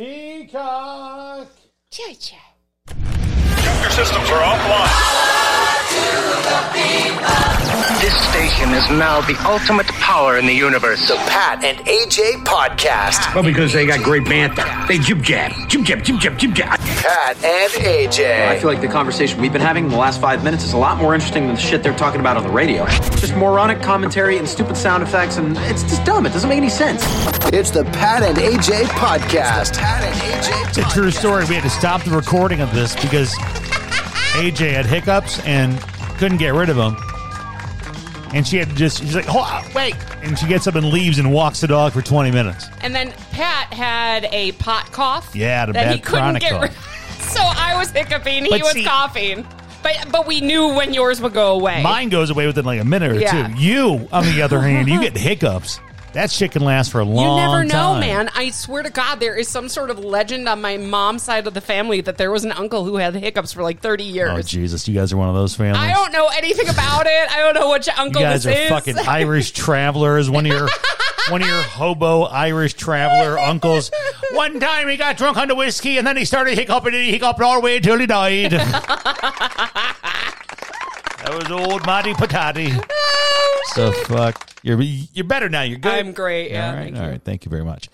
Peacock. Chai chai. Your systems are offline. This station is now the ultimate power in the universe. The Pat and AJ Podcast. Well, because they got great banter. They jib jab, jib jab, jib jab, jib jab. Pat and AJ. I AJ. feel like the conversation we've been having in the last five minutes is a lot more interesting than the shit they're talking about on the radio. Just moronic commentary and stupid sound effects, and it's just dumb. It doesn't make any sense. It's the Pat and AJ Podcast. Pat and AJ It's a true story. We had to stop the recording of this because AJ had hiccups and couldn't get rid of them. And she had to just, she's like, Hold on, wait. And she gets up and leaves and walks the dog for 20 minutes. And then Pat had a pot cough. Yeah, the that bad he couldn't chronic get cough. rid. So I was hiccuping. He But was see- coughing. But but we knew when yours would go away. Mine goes away within like a minute or Yeah. two. You, on the other hand, you get hiccups. That shit can last for a long time. you never know, time. man. I swear to God, there is some sort of legend on my mom's side of the family that there was an uncle who had hiccups for like 30 years. Oh, Jesus. You guys are one of those families. I don't know anything about it. I don't know which You uncle is. You guys are is. fucking Irish travelers. One of your one of your hobo Irish traveler uncles. One time he got drunk on the whiskey and then he started hiccuping and he hiccuped all the way until he died. that was old Marty Patati. So fuck. You're you're better now. You're good. I'm great. Yeah, all right. thank all you. right. Thank you very much.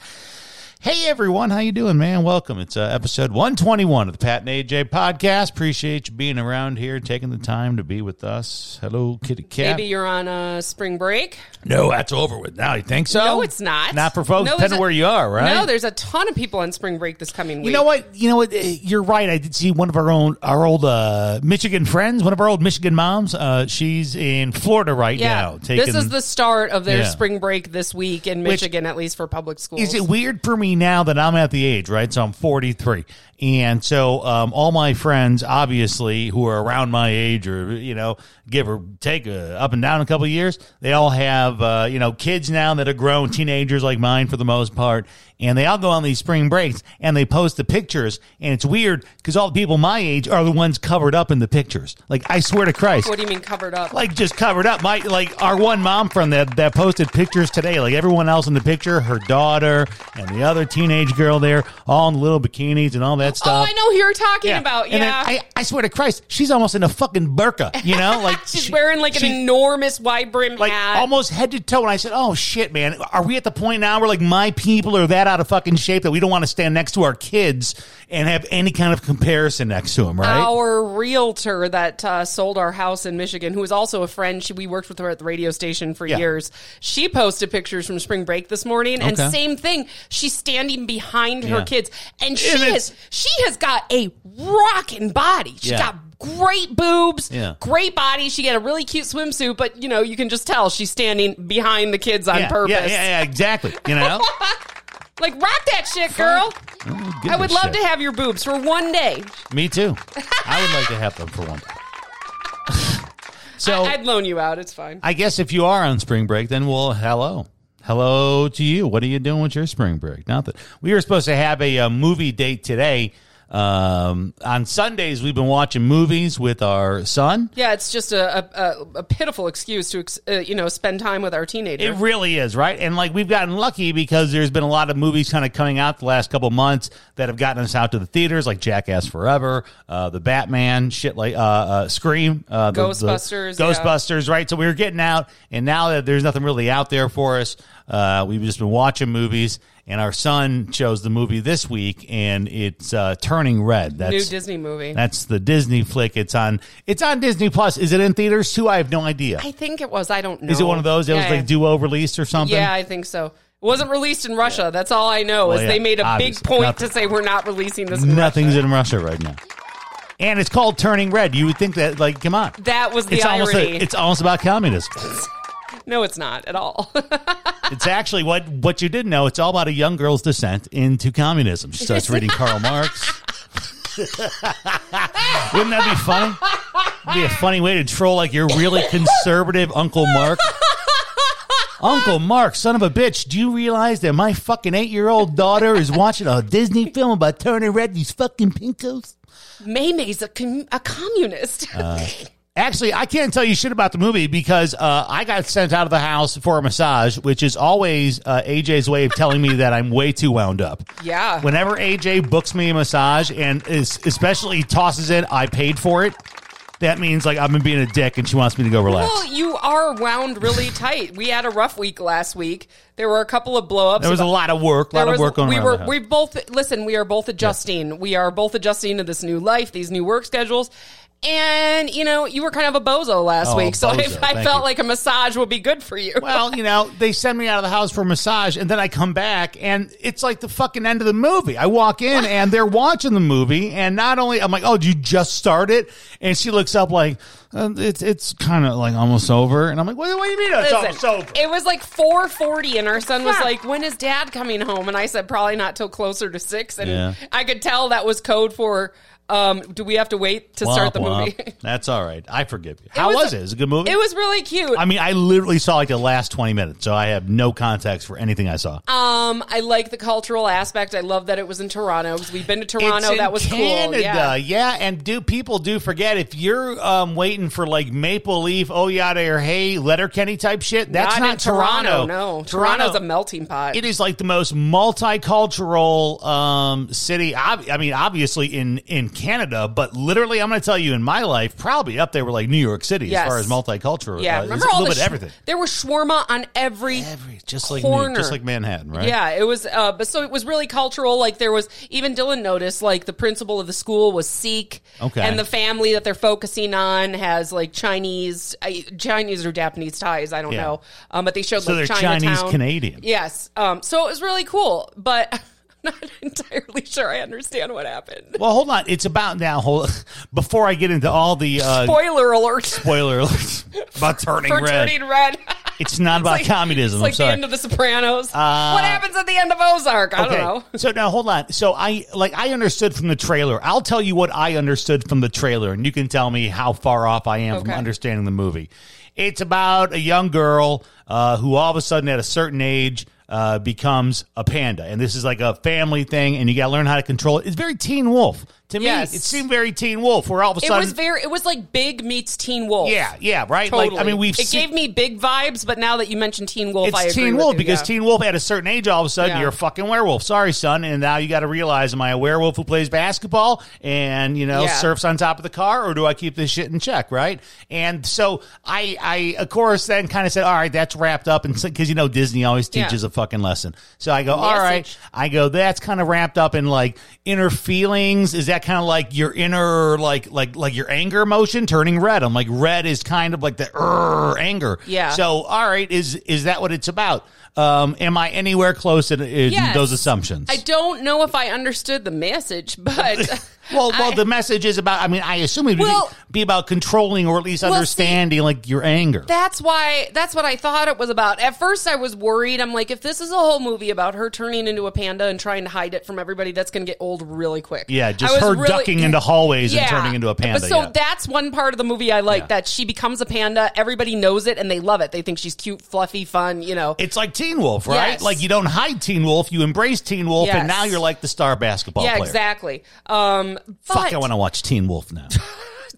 Hey everyone, how you doing, man? Welcome. It's uh, episode 121 of the Pat and AJ podcast. Appreciate you being around here, taking the time to be with us. Hello, kitty cat. Maybe you're on a spring break. No, that's over with now. You think so? No, it's not. Not for folks, No, depending on a- where you are, right? No, there's a ton of people on spring break this coming week. You know what? You know what? Uh, You're right. I did see one of our own, our old uh, Michigan friends, one of our old Michigan moms. Uh, she's in Florida right Yeah, now. Taking, this is the start of their Yeah. spring break this week in Which- Michigan, at least for public schools. Is it weird for me now that I'm at the age, right? So I'm 43. And so um, all my friends, obviously, who are around my age or, you know, give or take a, up and down a couple years, they all have, uh, you know, kids now that are grown, teenagers like mine for the most part. And they all go on these spring breaks and they post the pictures. And it's weird because all the people my age are the ones covered up in the pictures. Like, I swear to Christ What do you mean covered up? like just covered up. My like our one mom friend that that posted pictures today. Like everyone else in the picture, her daughter and the other teenage girl there, all in little bikinis and all that oh, stuff. oh. I know who you're talking about. And Yeah. I, I swear to Christ, she's almost in a fucking burqa. You know, like She's she- wearing like an enormous wide brim like hat. almost head to toe. And I said, "Oh shit, man, are we at the point now where like my people are that out of fucking shape that we don't want to stand next to our kids and have any kind of comparison next to them, right?" Our realtor that uh, sold our house in Michigan, who was also a friend, she, we worked with her at the radio station for Yeah. years. She posted pictures from spring break this morning, and same thing. She's standing behind her kids, and she And has she has got a rocking body. She Yeah. got great boobs, Yeah. great body. She got a really cute swimsuit, but you know you can just tell she's standing behind the kids on yeah, purpose. Yeah, yeah, yeah, exactly. You know, Like rock that shit, girl. Give I a would love shit. to have your boobs for one day. Me too. I would like to have them for one. day. so I'd loan you out. It's fine. I guess if you are on spring break, then well, hello. Hello to you. What are you doing with your spring break? Nothing. We were supposed to have a, uh movie date today. Um, on Sundays, we've been watching movies with our son. Yeah, it's just a, a, a, pitiful excuse to uh, you know spend time with our teenager. It really is, right? And like we've gotten lucky because there's been a lot of movies kind of coming out the last couple months that have gotten us out to the theaters, like Jackass Forever, uh, the Batman, shit like uh, uh, Scream, uh, the- the Ghostbusters, yeah. Ghostbusters, right? So we were getting out, and now that there's nothing really out there for us, uh, we've just been watching movies. And our son chose the movie this week, and it's uh, Turning Red. That's New Disney movie. That's the Disney flick. It's on. It's on Disney Plus. Is it in theaters too? I have no idea. I think it was. I don't know. Is it one of those that yeah. was like duo released or something? Yeah, I think so. It wasn't released in Russia. That's all I know. Well, is yeah, they made a big point Nothing. to say we're not releasing this. In Nothing's Russia. in Russia right now. And it's called Turning Red. You would think that, like, come on. That was the it's almost irony. a, it's almost about communism. no, it's not at all. It's actually what what you didn't know. It's all about a young girl's descent into communism. She starts reading Karl Marx. Wouldn't that be funny? It'd be a funny way to troll like your really conservative Uncle Mark. Uncle Mark, son of a bitch, do you realize that my fucking eight year old daughter is watching a Disney film about turning red these fucking pinkos? Maymay's a, com- a communist. Uh, Actually, I can't tell you shit about the movie because uh, I got sent out of the house for a massage, which is always uh, AJ's way of telling me that I'm way too wound up. Yeah. Whenever AJ books me a massage and is especially tosses in, I paid for it. That means like I've been being a dick and she wants me to go relax. Well, you are wound really tight. We had a rough week last week. There were a couple of blowups. there was a lot of work, a lot There of was- work going we were we both listen we are both adjusting we are both adjusting to this new life these new work schedules and you know you were kind of a bozo last Oh, week so bozo. I, I felt you. like a massage would be good for you Well, you know, they send me out of the house for a massage, and then I come back, and it's like the fucking end of the movie. I walk in, and they're watching the movie, and not only I'm like, "Oh, did you just start it?" And she looks up like, uh, "It's it's kind of like almost over," and I'm like, "What, what do you mean it's almost over?" it was like 4:40 and our son was Fuck. like when is dad coming home and I said probably not till closer to 6 and Yeah. I could tell that was code for um do we have to wait to start the Womp movie. That's all right. I forgive you. How was, it? Is it a good movie? It was really cute. I mean, I literally saw like the last 20 minutes, so I have no context for anything I saw. Um, I like the cultural aspect. I love that it was in Toronto because we've been to Toronto. That was Canada, cool. Yeah. yeah. And do people do forget if you're um, waiting for like Maple Leaf, oh yada or hey, Letterkenny type shit? That's not, in Toronto. No, Toronto- Toronto's a melting pot. It is like the most multicultural um, city. Ob- I mean, obviously in in Canada, but literally, I'm going to tell you, in my life, probably up there were like New York City Yes. as far as multicultural. Yeah, uh, remember all little the bit of everything. There was shawarma on every, Every just like corner. New, just like Manhattan, right? Yeah, it was. Uh, but so it was really cultural. Like there was even Dylan noticed like the principal of the school was Sikh. Okay. and the family that they're focusing on has like Chinese, uh, Chinese or Japanese ties. I don't Yeah. know. Um, but they showed So like. Chinese Canadian. Yes. Um, so it was really cool, but. I'm not entirely sure I understand what happened. Well, hold on. It's about now. Hold before I get into all the uh, Spoiler alert spoiler alerts about turning for red. turning red. It's not about like- communism. It's like I'm sorry. Uh, the end of The Sopranos. what happens at the end of Ozark? I don't know. So now hold on. So I like I understood from the trailer. I'll tell you what I understood from the trailer, and you can tell me how far off I am from understanding the movie. It's about a young girl uh, who all of a sudden at a certain age uh, becomes a panda, and this is like a family thing, and you got to learn how to control it. It's very Teen Wolf to Yes. me. It seemed very Teen Wolf, where all of a sudden It was very. It was like Big meets Teen Wolf. yeah, yeah, right. totally. Like I mean, we've It seen, gave me big vibes, but now that you mentioned Teen Wolf, I it's agree Teen Wolf you, because yeah. Teen Wolf at a certain age, all of a sudden Yeah. you're a fucking werewolf. Sorry, son. And now you got to realize, am I a werewolf who plays basketball and you know Yeah. surfs on top of the car, or do I keep this shit in check? Right. And so I, I of course then kind of said, all right, that's wrapped up, and because you know Disney always teaches a fucking lesson. So I go, all right. I go, that's kind of wrapped up in like inner feelings. Is that kind of like your inner like like like your anger emotion turning red? I'm like red is kind of like the anger. Yeah. So all right, is is that what it's about? Um, am I anywhere close in, in Yes. those assumptions? I don't know if I understood the message, but well, well, I- the message is about. I mean, I assume it would Well- be about controlling or at least Well, see- understanding like your anger. That's why. That's what I thought it was about. At first, I was worried. I'm like, if this is a whole movie about her turning into a panda and trying to hide it from everybody, that's going to get old really quick. Yeah, just her ducking into hallways and turning into a panda, But so yeah. that's one part of the movie I like Yeah. that she becomes a panda. Everybody knows it and they love it. They think she's cute, fluffy, fun. You know. it's like Teen Wolf, right? Yes. Like you don't hide Teen Wolf, you embrace Teen Wolf, and now you're like the star basketball yeah, player. exactly. Um, Fuck, but- I want to watch Teen Wolf now.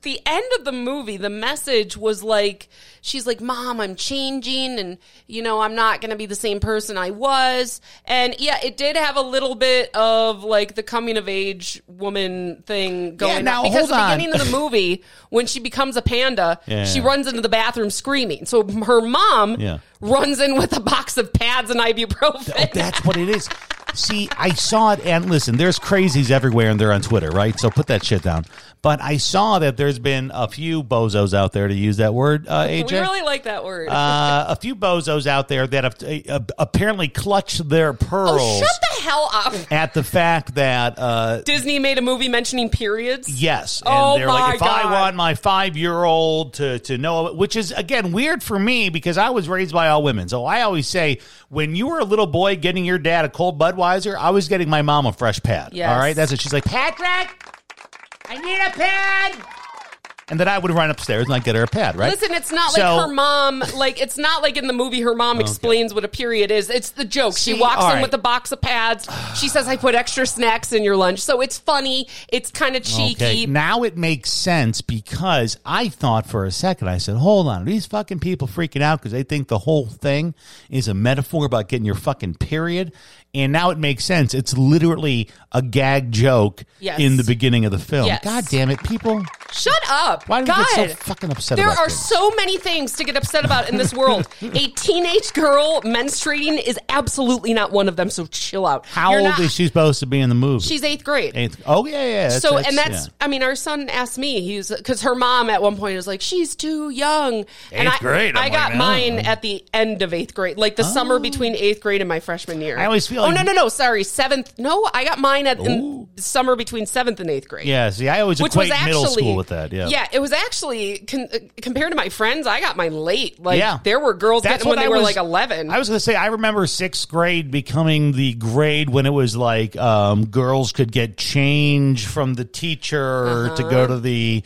the end of the movie, the message was like, she's like, Mom, I'm changing and, you know, I'm not going to be the same person I was. And yeah, it did have a little bit of like the coming of age woman thing going now, on. Because hold the beginning of the movie, when she becomes a panda, Yeah. she runs into the bathroom screaming. So her mom Yeah. runs in with a box of pads and ibuprofen. Oh, that's what it is. See, I saw it, and listen, there's crazies everywhere, and they're on Twitter, right? So put that shit down. But I saw that there's been a few bozos out there to use that word, uh, AJ. we really like that word. uh, a few bozos out there that have uh, apparently clutched their pearls oh, shut the hell up. at the fact that uh, Disney made a movie mentioning periods. Yes. And Oh they're like, my if I want my five year old to, to know, which is, again, weird for me because I was raised by all women. So I always say, when you were a little boy getting your dad a cold Budweiser, I was getting my mom a fresh pad. Yes. All right. That's it. she's like, Patrick, I need a pad. and then I would run upstairs and I'd get her a pad, right? Listen, it's not So- like her mom. Like it's not like in the movie her mom explains what a period is. It's the joke. she walks all in right. with a box of pads. She says, "I put extra snacks in your lunch," so it's funny. It's kind of cheeky. Okay, now it makes sense because I thought for a second, I said, hold on, are these fucking people freaking out because they think the whole thing is a metaphor about getting your fucking period? And now it makes sense. It's literally a gag joke Yes. in the beginning of the film. Yes. God damn it, people. Shut up! Why do we get so fucking upset There about are things? so many things to get upset about in this world. a teenage girl menstruating is absolutely not one of them. So chill out. How You're old not- is she supposed to be in the movie? She's eighth grade. Eighth. Oh, yeah, yeah. that's- so and that's yeah. I mean our son asked me he's because her mom at one point was like she's too young and Eighth I, grade, I'm I got like, no. mine at the end of eighth grade like the summer oh. between eighth grade and my freshman year I always feel oh no no no sorry seventh no I got mine at in summer between seventh and eighth grade Yeah, see, I always which equate was actually middle school with that. Yeah. yeah it was actually con- uh, compared to my friends I got mine late like Yeah. there were girls That's getting when what they I were was- like 11 I was going to say, I remember sixth grade becoming the grade when it was like um, girls could get change from the teacher to Uh-huh. go to the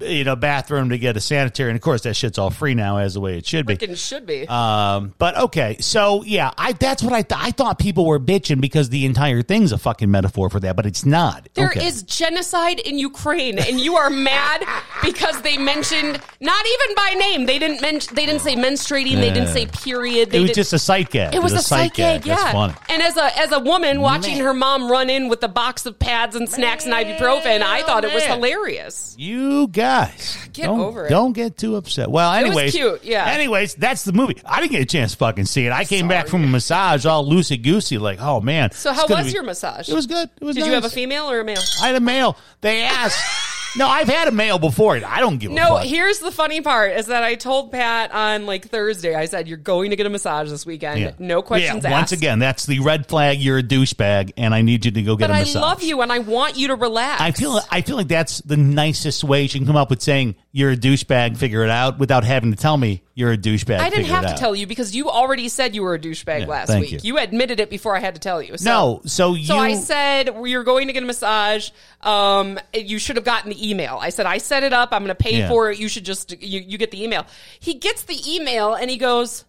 you know bathroom to get a sanitary, and of course that shit's all free now, as the way it should be. Freaking should be Um, but okay, so yeah, I that's what I th- I thought people were bitching because the entire thing's a fucking metaphor for that, but it's not. There is okay. genocide in Ukraine, and you are mad because they mentioned not even by name. They didn't mention. They didn't say menstruating. They didn't say period. They It was just a sight gag. It was a sight gag, yeah. That's funny. And as a as a woman watching Man. her mom run in with a box of pads and snacks and ibuprofen, I thought it was hilarious. You guys, Get don't, over it. Don't get too upset. Well, was anyways, cute, yeah. Anyways, that's the movie. I didn't get a chance to fucking see it. I came back from a massage all loosey goosey, like, oh man. So how was be- your massage? It was good. It was. Did you have a female or a male? I had a male. They asked. No, I've had a male before. I don't give a No, fuck. here's the funny part is that I told Pat on like Thursday, I said, You're going to get a massage this weekend. Yeah. No questions Yeah, asked. Once again, that's the red flag. You're a douchebag, and I need you to go get But a I massage. love you and I want you to relax. I feel I feel like that's the nicest way she can come up with saying you're a douchebag. Figure it out without having to tell me you're a douchebag. I didn't have to out. tell you because you already said you were a douchebag Yeah, last week. you. admitted it before I had to tell you. So, No, so you. So I said you're going to get a massage. Um, you should have gotten the email. I said I set it up. I'm going to pay Yeah. for it. You should just you, you get the email. He gets the email and he goes,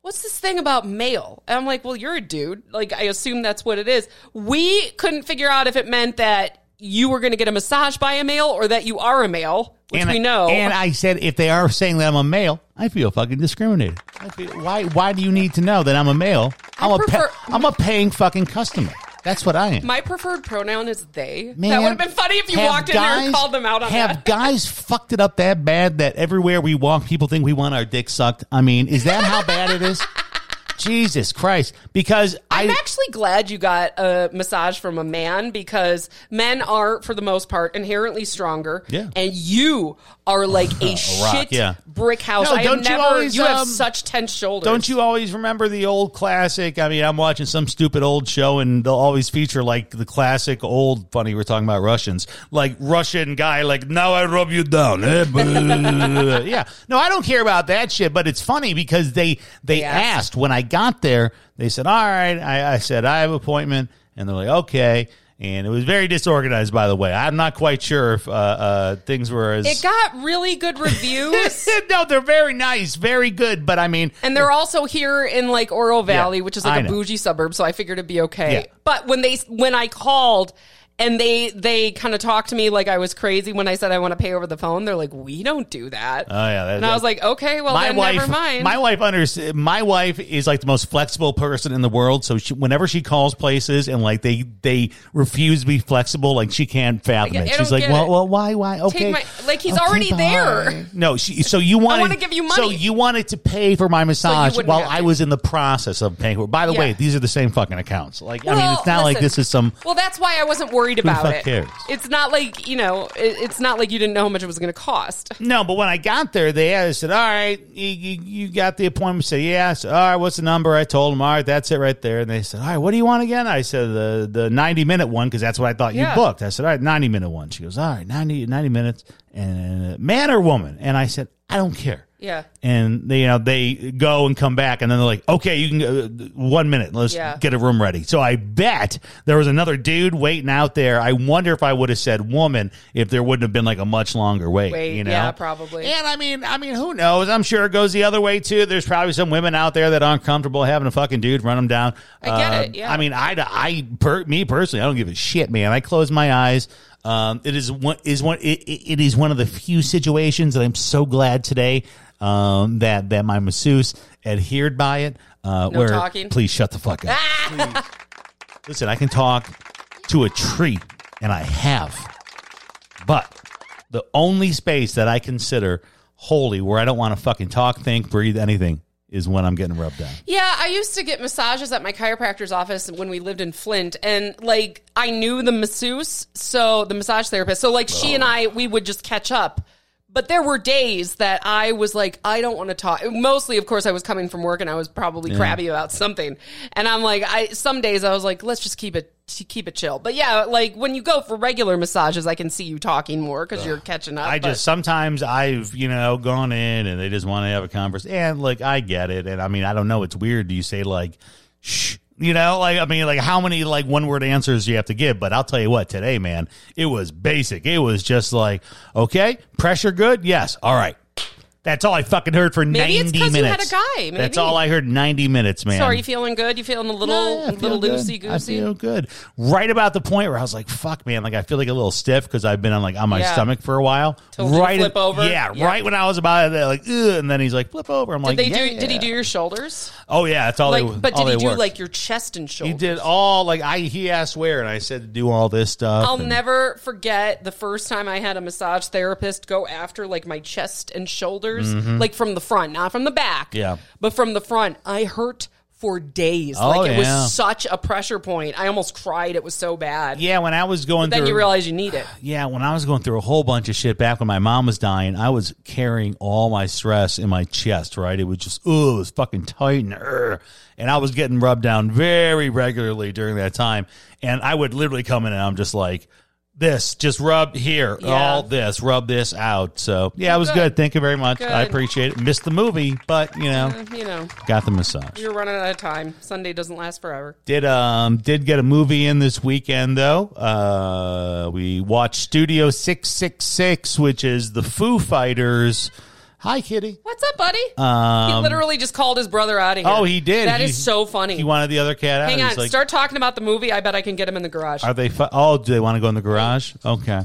"What's this thing about mail?" And I'm like, "Well, you're a dude. Like I assume that's what it is." We couldn't figure out if it meant that you were going to get a massage by a male or that you are a male, which and we I- know. And I said, if they are saying that I'm a male, I feel fucking discriminated. I feel, why? Why do you need to know that I'm a male? I'm a prefer- I'm a paying fucking customer. That's what I am. My preferred pronoun is they. Man, that would have been funny if you have walked in there and called them out on have that. guys fucked it up that bad that everywhere we walk, people think we want our dick sucked? I mean, is that how bad it is? Jesus Christ! Because I'm I actually glad you got a massage from a man because men are, for the most part, inherently stronger. Yeah. And you are like a, rock, shit yeah. brick house. No, I don't you never. always, have um, such tense shoulders. Don't you always remember the old classic? I mean, I'm watching some stupid old show and they'll always feature like the classic old funny. We're talking about Russians, like Russian guy, like now I rub you down. eh, yeah, no, I don't care about that shit. But it's funny because they they asked when I got there. They said, "All right." I, I said, "I have an appointment," and they're like, "Okay." And it was very disorganized, by the way. I'm not quite sure if uh, uh, things were as. It got really good reviews. no, they're very nice, very good. But I mean, And they're also here in like Oro Valley, which is like a know. bougie suburb, so I figured it'd be okay. Yeah. But when they when I called and they they kind of talked to me like I was crazy when I said I want to pay over the phone, they're like, "We don't do that." Oh, yeah, that- and I was like, "Okay, well my then wife, never mind." my wife understands. My wife is like the most flexible person in the world. So she, whenever she calls places and like they they refuse to be flexible, like she can't fathom it. She's like, well, it. well, why, why? Okay, my- like, he's Okay, already bye. there. No, she. So you wanted wanna give you money. So you wanted to pay for my massage wouldn't while I was in the process of paying for. it. By the Yeah. way, these are the same fucking accounts. Like, I mean, it's not like this is some. Well, that's why I wasn't worried the about it. cares? It's not like you know, it, it's not like you didn't know how much it was going to cost. No, but when I got there, they said, "All right, you, you, you got the appointment." I said, "Yeah." I said, "All right, what's the number?" I told them, "All right, that's it right there." And they said, "All right, what do you want again?" I said, "The the ninety minute one because that's what I thought Yeah. you booked." I said, "All right, ninety minute one." She goes, "All right, 90, 90 minutes, and uh, man or woman?" And I said, "I don't care." Yeah. And they, you know, they go and come back, and then they're like, "Okay, you can go, one minute. Let's Yeah. get a room ready." So I bet there was another dude waiting out there. I wonder if I would have said woman if there wouldn't have been like a much longer wait. Wait, you know? yeah, probably. And I mean, I mean, who knows? I'm sure it goes the other way too. There's probably some women out there that aren't comfortable having a fucking dude run them down. I get Uh, it, yeah. I mean, I, I, per, me personally, I don't give a shit, man. I close my eyes. Um, it is one is one it, it is one of the few situations that I'm so glad today um, that that my masseuse adhered by it. Uh, No where talking? please shut the fuck up. Please. Listen, I can talk to a tree, and I have, but the only space that I consider holy, where I don't want to fucking talk, think, breathe, anything, is when I'm getting rubbed down. Yeah, I used to get massages at my chiropractor's office when we lived in Flint, and like I knew the masseuse, so the massage therapist. So like she and oh. I, we would just catch up. But there were days that I was like, I don't want to talk. Mostly, of course, I was coming from work and I was probably crabby about something. And I'm like, I some days I was like, let's just keep it keep it chill. But yeah, like when you go for regular massages, I can see you talking more because you're catching up. I but- just sometimes I've you know gone in and they just want to have a conversation. And like I get it, and I mean I don't know. It's weird. Do you say like, shh? You know, like I mean, like how many like one word answers you have to give? But I'll tell you what, today, man, it was basic. It was just like, okay, pressure good, yes, all right. That's all I fucking heard for Maybe it's ninety 'cause you had a guy, That's all I heard. Ninety minutes, man. so are you feeling good? You feeling a little Yeah, little loosey I goosey? feel good. Right about the point where I was like, "Fuck, man!" Like I feel like a little stiff because I've been on like on my Yeah. stomach for a while. Told right, flip over? Yeah, Yeah. right when I was about it, like, Ugh, and then he's like, "Flip over." I'm Did like, they yeah, do? Did he do your shoulders? Oh yeah, that's all. Like, they, but did he do worked. like your chest and shoulders? He did all like I. He asked where, and I said to do all this stuff. I'll and- never forget the first time I had a massage therapist go after like my chest and shoulders, like from the front, not from the back. Mm-hmm. Yeah. But from the front. I hurt for days. Oh, like it yeah. was such a pressure point. I almost cried. It was so bad. Yeah, when I was going through Then through, you realize you need it. Yeah, when I was going through a whole bunch of shit back when my mom was dying, I was carrying all my stress in my chest, right? It was just, oh, it was fucking tight and, and I was getting rubbed down very regularly during that time. And I would literally come in and I'm just like, this, just rub here, Yeah. all this, rub this out. So, yeah, it was good. Thank you very much. I appreciate it. Missed the movie, but, you know, You know, got the massage. you're running out of time. Sunday doesn't last forever. Did um did get a movie in this weekend though. Uh we watched Studio 666 which is the Foo Fighters. Hi Kitty. What's up, buddy? he literally just called his brother out of here. Um, Oh, he did. That He- is so funny. He wanted the other cat out. Hang on. like, Start talking about the movie. I bet I can get him in the garage. Are they fu- Oh, do they want to go in the garage? Okay.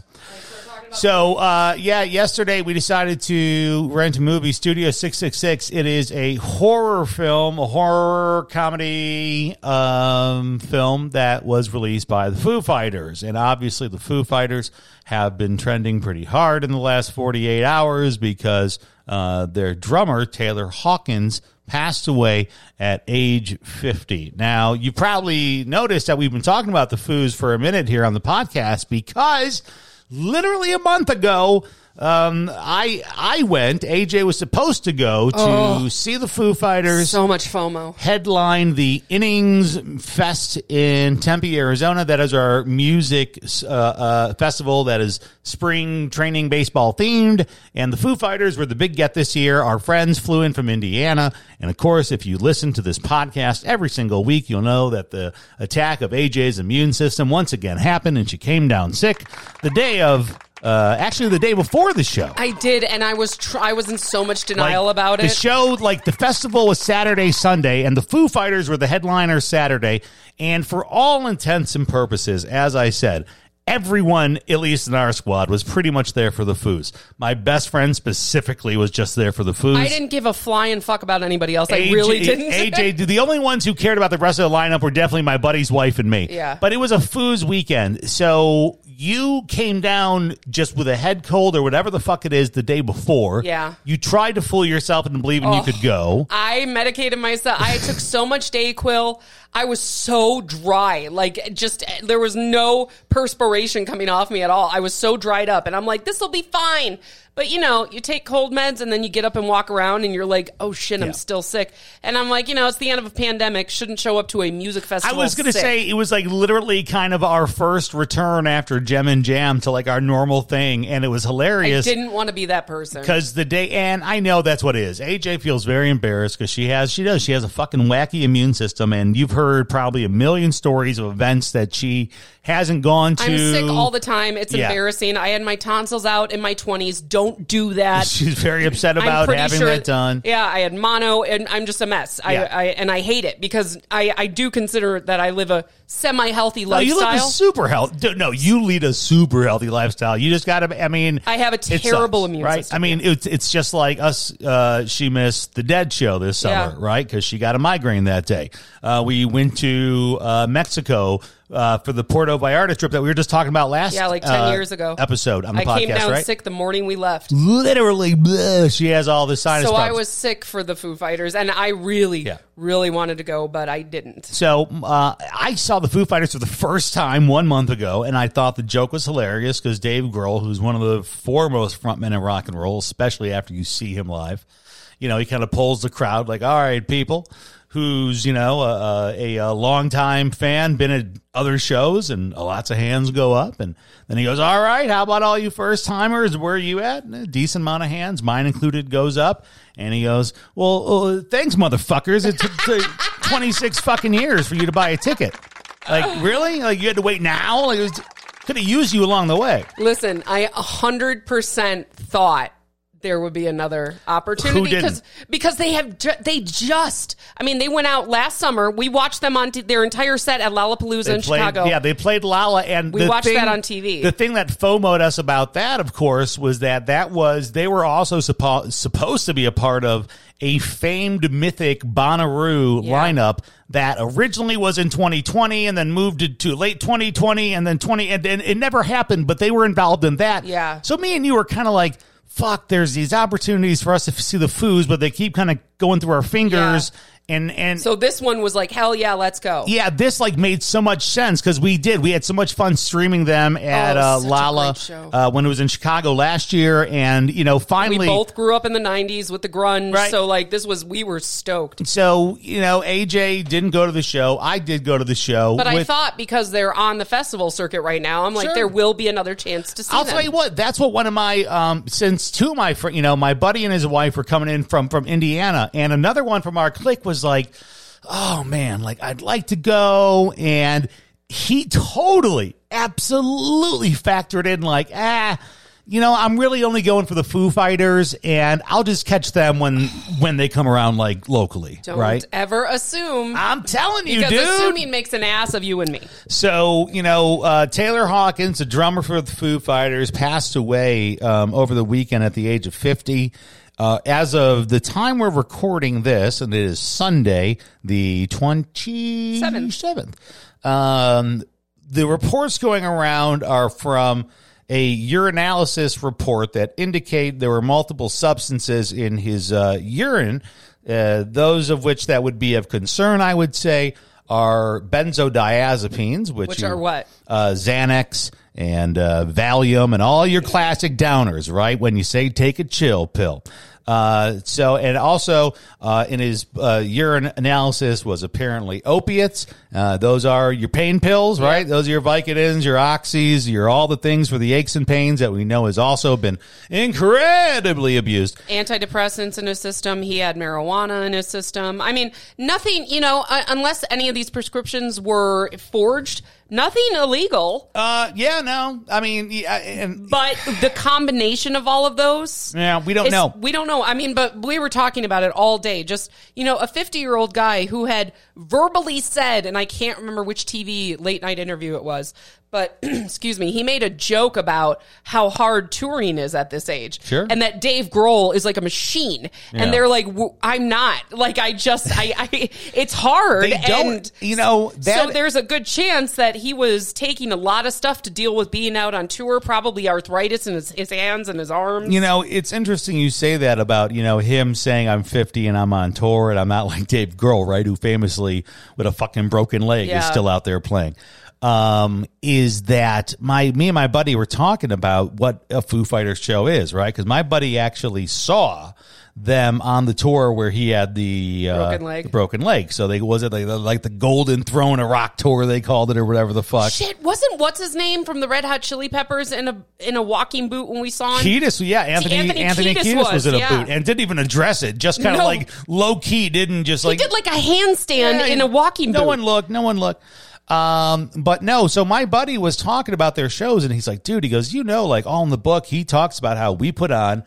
So, uh, yeah, yesterday we decided to rent a movie, Studio 666. It is a horror film, a horror comedy um, film that was released by the Foo Fighters. And obviously, the Foo Fighters have been trending pretty hard in the last 48 hours because uh, their drummer, Taylor Hawkins, passed away at age 50. Now, you probably noticed that we've been talking about the Foos for a minute here on the podcast because literally a month ago, um, I I went. AJ was supposed to go to see the Foo Fighters so much FOMO. headline the Innings Fest in Tempe, Arizona. That is our music uh, uh, festival that is spring training baseball themed. And the Foo Fighters were the big get this year. Our friends flew in from Indiana. And of course, if you listen to this podcast every single week, you'll know that the attack of AJ's immune system once again happened and she came down sick the day of. Uh, actually, the day before the show. I did, and I was tr- I was in so much denial Like, about it. the show, like the festival was Saturday, Sunday, and the Foo Fighters were the headliner Saturday. And for all intents and purposes, as I said, everyone, at least in our squad, was pretty much there for the Foos. My best friend specifically was just there for the Foos. I didn't give a flying fuck about anybody else. I really didn't. AJ, the only ones who cared about the rest of the lineup were definitely my buddy's wife and me. Yeah. But it was a foos weekend. So you came down just with a head cold or whatever the fuck it is the day before. Yeah. You tried to fool yourself into believing you oh, could go. I medicated myself. I took so much Dayquil. I was so dry. Like just there was no perspiration coming off me at all. I was so dried up and I'm like, this will be fine. But you know, you take cold meds and then you get up and walk around and you're like, oh shit, I'm Yeah. still sick. And I'm like, you know, it's the end of a pandemic. Shouldn't show up to a music festival." I was going to say it was like literally kind of our first return after Gem and Jam to like our normal thing, and it was I hilarious. didn't want to be that person. Because the day, and I know that's what it is. AJ feels very embarrassed because she has, she does, she has a fucking wacky immune system, and you've heard probably a million stories of events that she hasn't gone to. I'm sick all the time. It's Yeah. embarrassing. I had my tonsils out in my 20s. Don't do that. She's very upset about having sure- that done. Yeah, I had mono, and I'm just a mess. Yeah. I and I hate it because I, I do consider that I live a semi healthy No, you live a super healthy. No, you lead a super healthy lifestyle. You just got to. I mean, I have a it sucks, terrible immune right? system, I mean, it's it's just like us. Uh, she missed the Dead show this summer, Yeah. right? Because she got a migraine that day. Uh, we went to uh, Mexico uh, for the Puerto Vallarta trip that we were just talking about last. Yeah, like 10 uh, years ago. episode on the I podcast, came down right? sick the morning we left. Literally, bleh, she has all the sinus. So I was sick for the Foo Fighters, and I really, Yeah. really wanted to go, but I didn't. So uh, I saw the Foo Fighters for the first time one month ago, and I thought the joke was hilarious because Dave Grohl, who's one of the foremost frontmen in rock and roll, especially after you see him live, you know, he kind of pulls the crowd like, "All right, people." Who's you know a, a, a longtime fan, been at other shows, and lots of hands go up, and then he goes, "All right, how about all you first timers? Where are you at?" And a decent amount of hands, mine included, goes up, and he goes, "Well, uh, thanks, motherfuckers. It took took 26 fucking years for you to buy a ticket. Like, really? Like, you had to wait now? Like, it was, could have used you along the way. Listen, I 100% thought there would be another opportunity because because they have ju- they just I mean they went out last summer we watched them on t- their entire set at Lollapalooza They in played, Chicago Yeah, they played Lala, and We watched thing- that on TV. The thing that FOMOed us about that, of course, was that that was they were also suppo- supposed to be a part of a famed mythic Bonnaroo Yeah. lineup that originally was in 2020 and then moved to late 2020 and then 20 and, and it never happened, but they were involved in that. Yeah. So me and you were kind of like. Fuck! There's these opportunities for us to see the foos, but they keep kind of going through our fingers, and and so this one was like hell yeah let's go yeah, this like made so much sense because we did. We had so much fun streaming them at Oh, uh, Lala show. uh, when it was in Chicago last year, and you know, finally, we both grew up in the 90s with the grunge Right. so like this was we were stoked so you know, AJ didn't go to the show. I did go to the show, but I thought because they're on the festival circuit right now I'm like Sure. there will be another chance to see I'll them tell you what. That's what one of my um since two of my fr- you know my buddy and his wife were coming in from from Indiana, and another one from our clique was like, oh man, like I'd like to go, and he totally, absolutely factored in like ah. You know, I'm really only going for the Foo Fighters, and I'll just catch them when when they come around, like locally, don't right? ever assume I'm telling you, because dude. assuming makes an ass of you and me So, you know, uh, Taylor Hawkins, a drummer for the Foo Fighters, passed away um, over the weekend at the age of 50. Uh, as of the time we're recording this, and it is Sunday, the 27th, um, the reports going around are from a urinalysis report that indicate there were multiple substances in his uh, urine, uh, those of which that would be of concern, I would say, are benzodiazepines, which, Which are what? Uh, Xanax and uh, Valium and all your classic downers, right? When you say take a chill pill. Uh, so, and also uh, in his uh, urine analysis was apparently opiates. Uh, those are your pain pills, right? Those are your Vicodins, your Oxys, your all the things for the aches and pains that we know has also been incredibly abused. antidepressants in his system. He had marijuana in his system. I mean, nothing, you know, uh, unless any of these prescriptions were forged, nothing illegal. Uh, yeah, no, I mean, yeah, and But the combination of all of those. yeah, we don't know. We don't know. I mean, but we were talking about it all day. Just, you know, a 50 year old guy who had verbally said, and I can't remember which TV late night interview it was, but excuse me, he made a joke about how hard touring is at this age. Sure. And that Dave Grohl is like a machine. Yeah. And they're like, "W- I'm not. Like, I just, I, I it's hard. They don't- and you know, that- so there's a good chance that he was taking a lot of stuff to deal with being out on tour, probably arthritis in his, his hands and his arms. You know, it's interesting you say that about, you know, him saying I'm 50 and I'm on tour and I'm not like Dave Grohl, right? Who famously with a fucking broken leg is still out there playing. Um, is that my, me and my buddy were talking about what a Foo Fighters show is, right? Cause my buddy actually saw them on the tour where he had the, uh, Broken leg. the broken leg. So they, was it like, like the Golden Throne of Rock tour, they called it or whatever the fuck. Shit, wasn't what's his name from the Red Hot Chili Peppers in a in a walking boot when we saw him? Kiedis, yeah, Anthony Anthony Anthony, Kiedis Kiedis was, was, in a yeah. boot and didn't even address it. Just kind of No. like low key, didn't just like He did like a handstand Yeah, in a walking No boot. one looked. No one looked. Um, but no. So my buddy was talking about their shows, and he's like, "Dude," he goes, "You know, like all in the book, he talks about how we put on."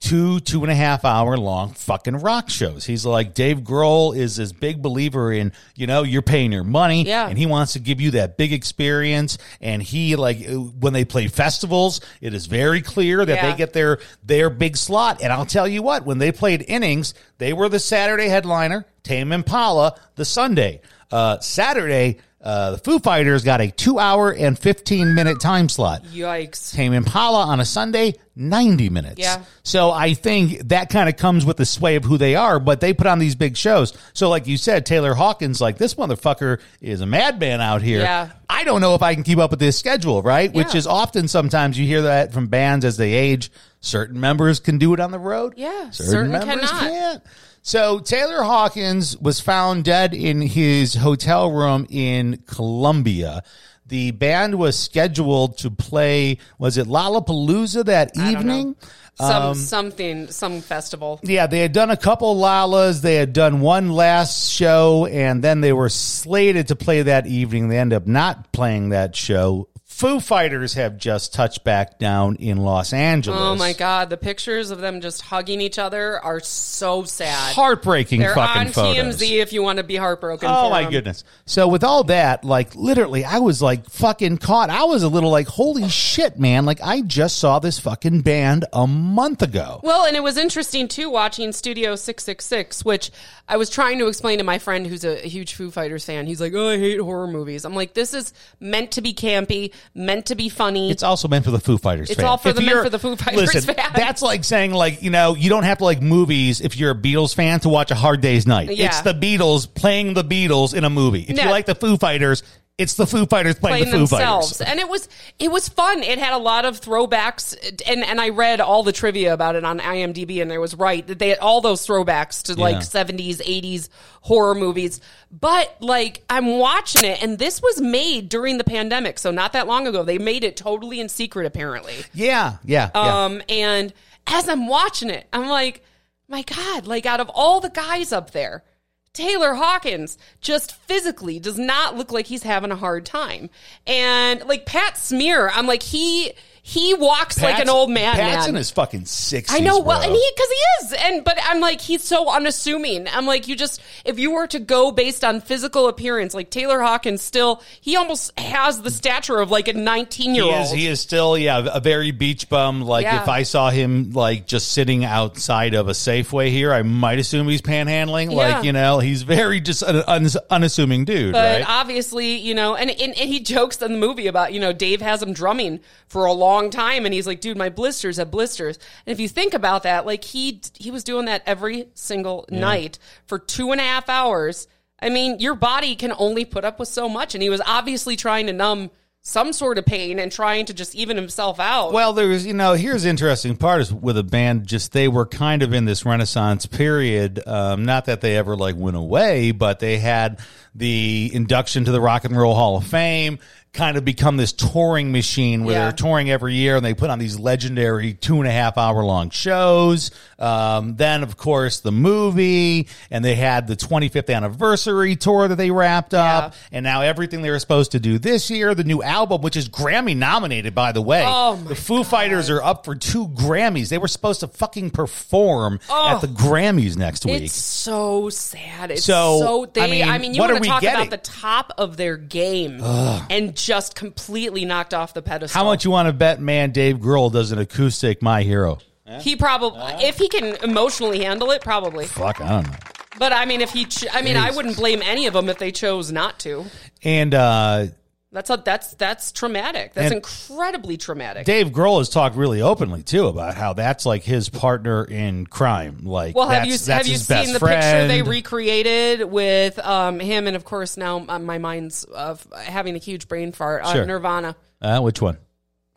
Two, two and a half hour long fucking rock shows. He's like, Dave Grohl is this big believer in, you know, you're paying your money Yeah. and he wants to give you that big experience. And he like, when they play festivals, it is very clear that Yeah. they get their, their big slot. And I'll tell you what, when they played innings, they were the Saturday headliner, Tame Impala, the Sunday. Uh, Saturday, uh, the Foo Fighters got a two hour and 15 minute time slot. Yikes. Tame Impala on a Sunday, 90 minutes. Yeah. So I think that kind of comes with the sway of who they are, but they put on these big shows. So like you said, Taylor Hawkins, like this motherfucker is a madman out here. Yeah. I don't know if I can keep up with this schedule, right? Which is often sometimes you hear that from bands as they age. Certain members can do it on the road. Yeah, Certain, certain members cannot. can't. So Taylor Hawkins was found dead in his hotel room in Colombia. The band was scheduled to play, was it Lollapalooza that evening? Some Um, something some festival. Yeah, they had done a couple Lalas. They had done one last show, and then they were slated to play that evening. They ended up not playing that show. Foo Fighters have just touched back down in Los Angeles. Oh my god, the pictures of them just hugging each other are so sad. Heartbreaking They're fucking on photos. TMZ if you want to be heartbroken. Oh my them. goodness. So with all that, like literally I was like fucking caught. I was a little like, holy shit, man. Like I just saw this fucking band a month ago. Well, and it was interesting too watching Studio 666, which I was trying to explain to my friend who's a huge Foo Fighters fan. He's like, "Oh, I hate horror movies." I'm like, "This is meant to be campy, meant to be funny." It's also meant for the Foo Fighters It's fan. all for If the- meant for the Foo Fighters listen, fan. That's like saying like, you know, you don't have to like movies if you're a Beatles fan to watch a Hard Day's Night. Yeah. It's the Beatles playing the Beatles in a movie. If you like the Foo Fighters, it's the Foo Fighters playing, playing the Foo themselves. Fighters. And it was it was fun. It had a lot of throwbacks and and I read all the trivia about it on IMDb and there was right that they had all those throwbacks to Yeah. like 70s, 80s horror movies. But like I'm watching it and this was made during the pandemic, so not that long ago. They made it totally in secret apparently. Yeah, yeah, yeah. Um, and as I'm watching it, I'm like, my God, like out of all the guys up there, Taylor Hawkins just physically does not look like he's having a hard time. And like Pat Smear, I'm like, he he walks like an old man. Pat's man. in his fucking 60s. I know, well, bro. and he because he is, and but I'm like he's so unassuming. I'm like you just if you were to go based on physical appearance, like Taylor Hawkins, still he almost has the stature of like a 19 year He old. is. He is still, yeah, a very beach bum. Like Yeah. if I saw him like just sitting outside of a Safeway here, I might assume he's panhandling. Yeah. Like you know, he's very just an un- unassuming dude, But right? obviously, you know, and, and and he jokes in the movie about you know Dave has him drumming for a long time, and he's like, dude, my blisters have blisters. And if you think about that, like he he was doing that every single night for two and a half hours. I mean, your body can only put up with so much, and he was obviously trying to numb some sort of pain and trying to just even himself out. Well, there was, you know, here's the interesting part is with a band, just they were kind of in this renaissance period. Um, not that they ever like went away, but they had the induction to the Rock and Roll Hall of Fame, kind of become this touring machine where Yeah. they're touring every year and they put on these legendary two and a half hour long shows. Um, then, of course, the movie, and they had the 25th anniversary tour that they wrapped up, and now everything they were supposed to do this year, the new album, which is Grammy nominated, by the way. Oh, the Foo Fighters are up for two Grammys. They were supposed to fucking perform at the Grammys next week. Oh. It's so sad. It's So, so, they. I I mean, mean, you want to talk getting? about the top of their game, and just completely knocked off the pedestal. How much you want to bet, man? Dave Grohl does an acoustic "My Hero." He probably, if he can emotionally handle it, probably. Fuck, I don't know. But I mean, if he, ch- I mean, I wouldn't blame any of them if they chose not to. And uh, That's a, that's that's traumatic. That's And- incredibly traumatic. Dave Grohl has talked really openly too about how that's like his partner in crime. Like, well, have you have you seen the friend. picture they recreated with um, him and of course now uh, my mind's of having a huge brain fart. Uh, Sure. Nirvana, Uh, which one?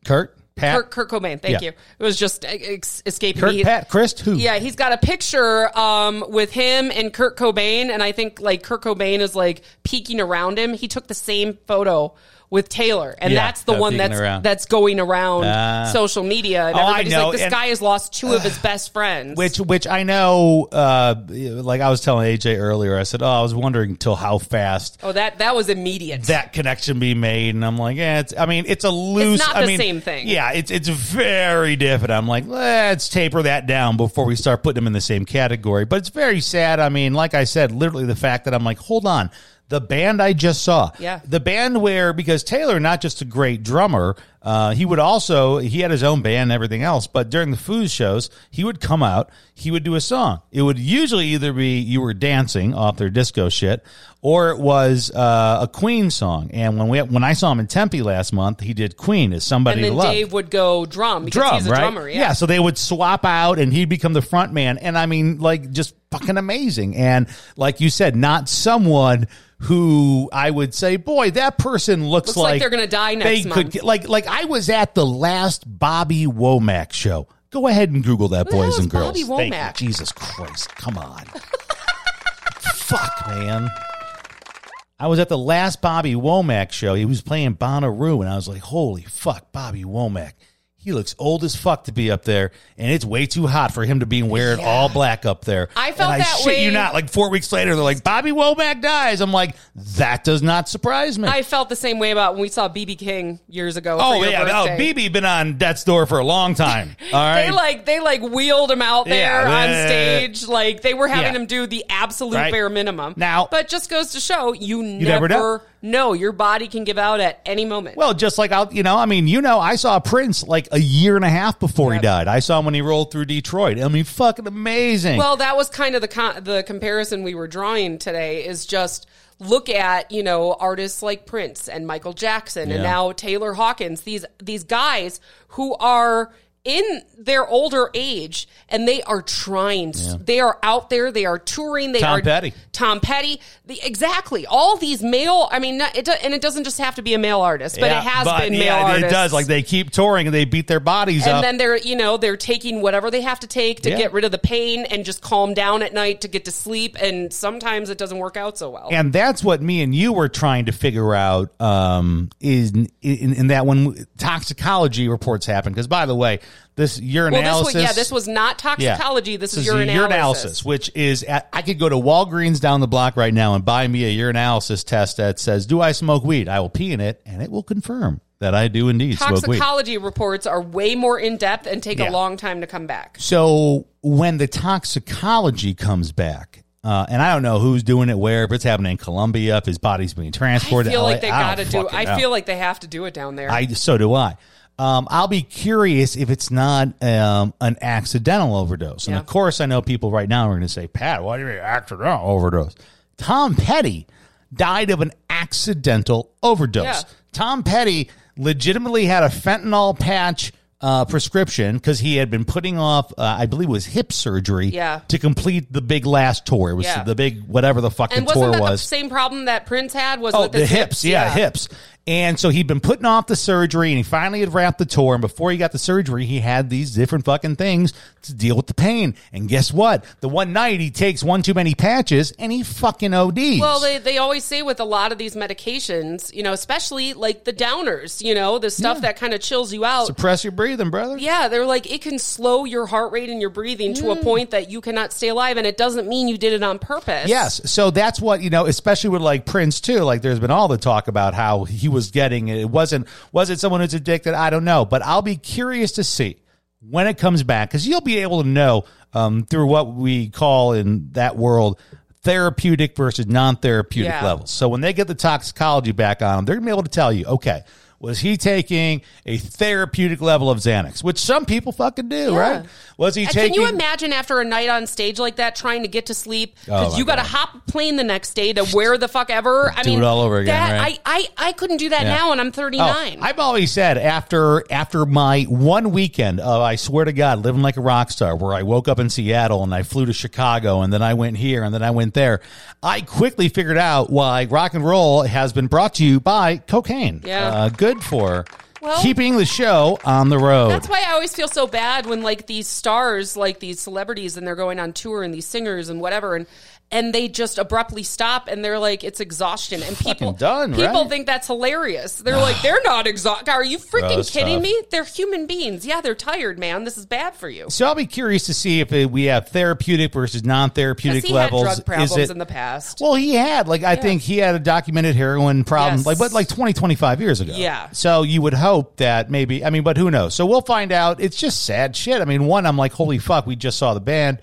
Kurt, Pat, Kurt, Kurt Cobain. Thank Yeah. you. It was just ex- escaping Kurt, me. Pat, Chris, who? Yeah, he's got a picture um, with him and Kurt Cobain, and I think like Kurt Cobain is like peeking around him. He took the same photo with Taylor, and Yeah, that's the uh, one peeking that's around. that's going around Ah. social media. And Oh, I everybody's know, like, this and- guy has lost two of his best friends. Which, which I know, uh, like I was telling AJ earlier, I said, oh, I was wondering till how fast oh, that that was immediate. that connection be made, and I'm like, yeah, it's. I mean, it's a loose. not I the mean, same thing. Yeah, it's it's very different. I'm like, let's taper that down before we start putting them in the same category. But it's very sad. I mean, like I said, literally the fact that I'm like, hold on. The band I just saw, Yeah. the band where because Taylor not just a great drummer, uh, he would also he had his own band and everything else. But during the Foos shows, he would come out, he would do a song. It would usually either be you were dancing off their disco shit, or it was uh, a Queen song. And when we when I saw him in Tempe last month, he did Queen as somebody and to then love Dave would go drum because drum, he's a right? drummer. Yeah. so they would swap out and he'd become the front man. And I mean, like, just fucking amazing. And like you said, not someone who I would say, boy, that person looks, Looks like they're gonna die next they month. Could, like, like I was at the last Bobby Womack show. Go ahead and Google that, Who the hell boys is and girls. Bobby Thank you. Womack? Jesus Christ, come on. Fuck, man. I was at the last Bobby Womack show. He was playing Bonnaroo, and I was like, holy fuck, Bobby Womack. He looks old as fuck to be up there, and it's way too hot for him to be wearing all black up there. I felt and I that shit way- you not. Like four weeks later, they're like, Bobby Womack dies. I'm like, that does not surprise me. I felt the same way about when we saw BB King years ago. oh yeah, birthday. BB been on Death's Door for a long time. All right, They like they like wheeled him out there Yeah, on uh, stage, like they were having yeah. him do the absolute Right. bare minimum. Now- but just goes to show you, never never, know. Your body can give out at any moment. Well, just like I'll, you know, I mean, you know, I saw Prince like a year and a half before he died. I saw him when he rolled through Detroit. I mean, fucking amazing. Well, that was kind of the con- the comparison we were drawing today. Is just look at you know artists like Prince and Michael Jackson Yeah. and now Taylor Hawkins. These these guys who are in their older age and they are trying. They are out there. They are touring. They Tom are Petty. Tom Petty. The, exactly. All these male. I mean, it do, and it doesn't just have to be a male artist, but Yeah, it has but been male yeah, artists. It does. Like they keep touring and they beat their bodies up. and up. then they're you know they're taking whatever they have to take to Yeah. get rid of the pain and just calm down at night to get to sleep and sometimes it doesn't work out so well and that's what me and you were trying to figure out um, is in, in, in that when toxicology reports happen. Because by the way, this urinalysis. well this was yeah this was not toxicology this is a urinalysis. which is at, I could go to Walgreens down the block right now and buy me a urinalysis test that says, "Do I smoke weed?" I will pee in it, and it will confirm that I do indeed smoke weed. toxicology reports are way more in depth and take Yeah. a long time to come back So when the toxicology comes back, uh, and I don't know who's doing it where, if it's happening in Colombia, if his body's being transported, i feel like they got to do i know. feel like they have to do it down there I so do I. Um, I'll be curious if it's not um, an accidental overdose. And Yeah. of course, I know people right now are going to say, "Pat, why do you mean accidental overdose?" Tom Petty died of an accidental overdose. Yeah. Tom Petty legitimately had a fentanyl patch uh, prescription because he had been putting off, uh, I believe, it was hip surgery Yeah. to complete the big last tour. It was Yeah. the big whatever the fucking and tour wasn't that was. the same problem that prince had was Oh, with the his hips, yeah, hips. And so he'd been putting off the surgery and he finally had wrapped the tour. And before he got the surgery, he had these different fucking things to deal with the pain. And guess what? The one night he takes one too many patches and he fucking ODs. Well, they, they always say with a lot of these medications, you know, especially like the downers, you know, the stuff that kind of chills you out. Suppress your breathing, brother. Yeah, they're like it can slow your heart rate and your breathing to a mm. point that you cannot stay alive, and it doesn't mean you did it on purpose. Yes. So that's what, you know, especially with like Prince too. Like there's been all the talk about how he was getting it. It wasn't, was it someone who's addicted? I don't know. But I'll be curious to see when it comes back because you'll be able to know um, through what we call in that world therapeutic versus non-therapeutic Yeah. levels. So when they get the toxicology back on them, they're gonna be able to tell you, okay, was he taking a therapeutic level of Xanax, which some people fucking do, Yeah. right? Was he And taking? Can you imagine after a night on stage like that, trying to get to sleep Oh, because my you got to hop a plane the next day to where the fuck ever? I Do mean, it all over again, that- right? I, I I couldn't do that Yeah. now, and I'm Oh, 39. I've always said after after my one weekend of I swear to God living like a rock star, where I woke up in Seattle and I flew to Chicago and then I went here and then I went there. I quickly figured out why rock and roll has been brought to you by cocaine. Yeah. uh, good for Well- keeping the show on the road. That's why I always feel so bad when like these stars, like these celebrities, and they're going on tour and these singers and whatever, and and they just abruptly stop and they're like it's exhaustion and people done, people right? think that's hilarious. They're like they're not exhausted. Are you freaking Gross kidding stuff. me? They're human beings. Yeah, they're tired, man. This is bad for you. so I'll be curious to see if it, we have therapeutic versus non-therapeutic he levels. had drug problems Is it, in the past? Well, he had like I think he had a documented heroin problem, Yes. like but like 20, 25 years ago. Yeah. So you would hope that maybe I mean, but who knows? So we'll find out. It's just sad shit. I mean, one, I'm like, holy fuck, we just saw the band,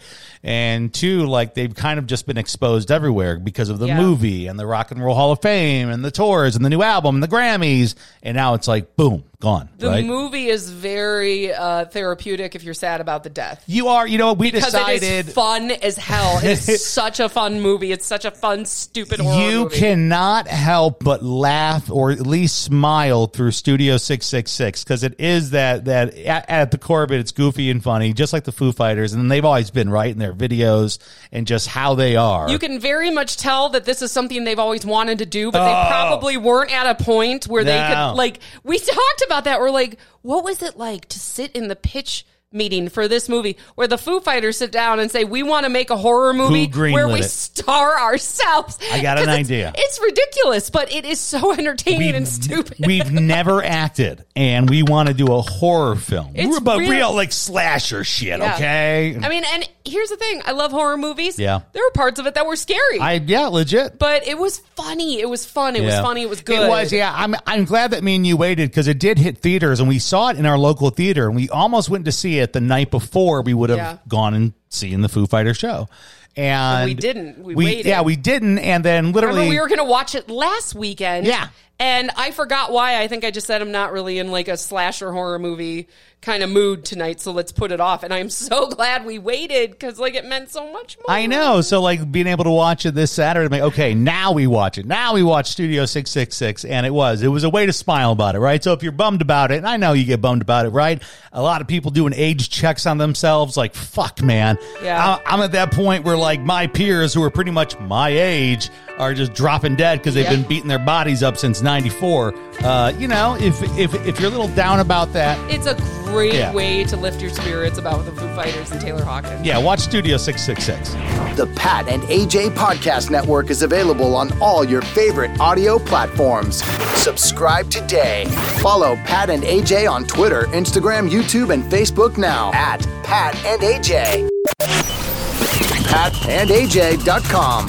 and two, like they've kind of just been exposed everywhere because of the Yeah. movie and the Rock and Roll Hall of Fame and the tours and the new album and the Grammys, and now it's like boom, gone. The right? movie is very uh, therapeutic if you're sad about the death. you are, you know, we Because decided it is fun as hell. It's such a fun movie. It's such a fun, stupid you movie. cannot help but laugh or at least smile through Studio 666 because it is that that at, at the core of it, it's goofy and funny, just like the Foo Fighters, and they've always been right in their videos and just how they are. You can very much tell that this is something they've always wanted to do, but Oh. they probably weren't at a point where they could like we talked about that. We're like, what was it like to sit in the pitch meeting for this movie where the Foo Fighters sit down and say, We want to make a horror movie where we it? star ourselves. I got an it's- idea. It's ridiculous, but it is so entertaining and stupid. We've never acted, and we want to do a horror film, It's but real- real like slasher shit. Yeah. Okay, I mean, and here's the thing: I love horror movies. Yeah. there were parts of it that were scary, I yeah, legit. but it was funny. It was fun. It was funny. It was good. It was, yeah. I'm I'm glad that me and you waited because it did hit theaters and we saw it in our local theater and we almost went to see it the night before we would have Yeah. gone and seen the Foo Fighter show. And we didn't. We waited. Yeah, we didn't. And then literally, Remember, we were going to watch it last weekend. Yeah. And I forgot why. I think I just said I'm not really in like a slasher horror movie kind of mood tonight, so let's put it off. And I'm so glad we waited because like it meant so much more. I know. So like being able to watch it this Saturday, I'm like, okay, now we watch it. Now we watch Studio 666. And it was, it was a way to smile about it, right? So if you're bummed about it, and I know you get bummed about it, right? A lot of people doing age checks on themselves. Like, fuck, man. Yeah. I- I'm at that point where like my peers who are pretty much my age are just dropping dead because they've Yep. been beating their bodies up since 94. Uh, you know, if, if, if you're a little down about that, It's a great Yeah. way to lift your spirits about the Foo Fighters and Taylor Hawkins. yeah, watch Studio 666. The Pat and AJ Podcast Network is available on all your favorite audio platforms. Subscribe today. Follow Pat and AJ on Twitter, Instagram, YouTube, and Facebook now at Pat and AJ. PatandAJ.com.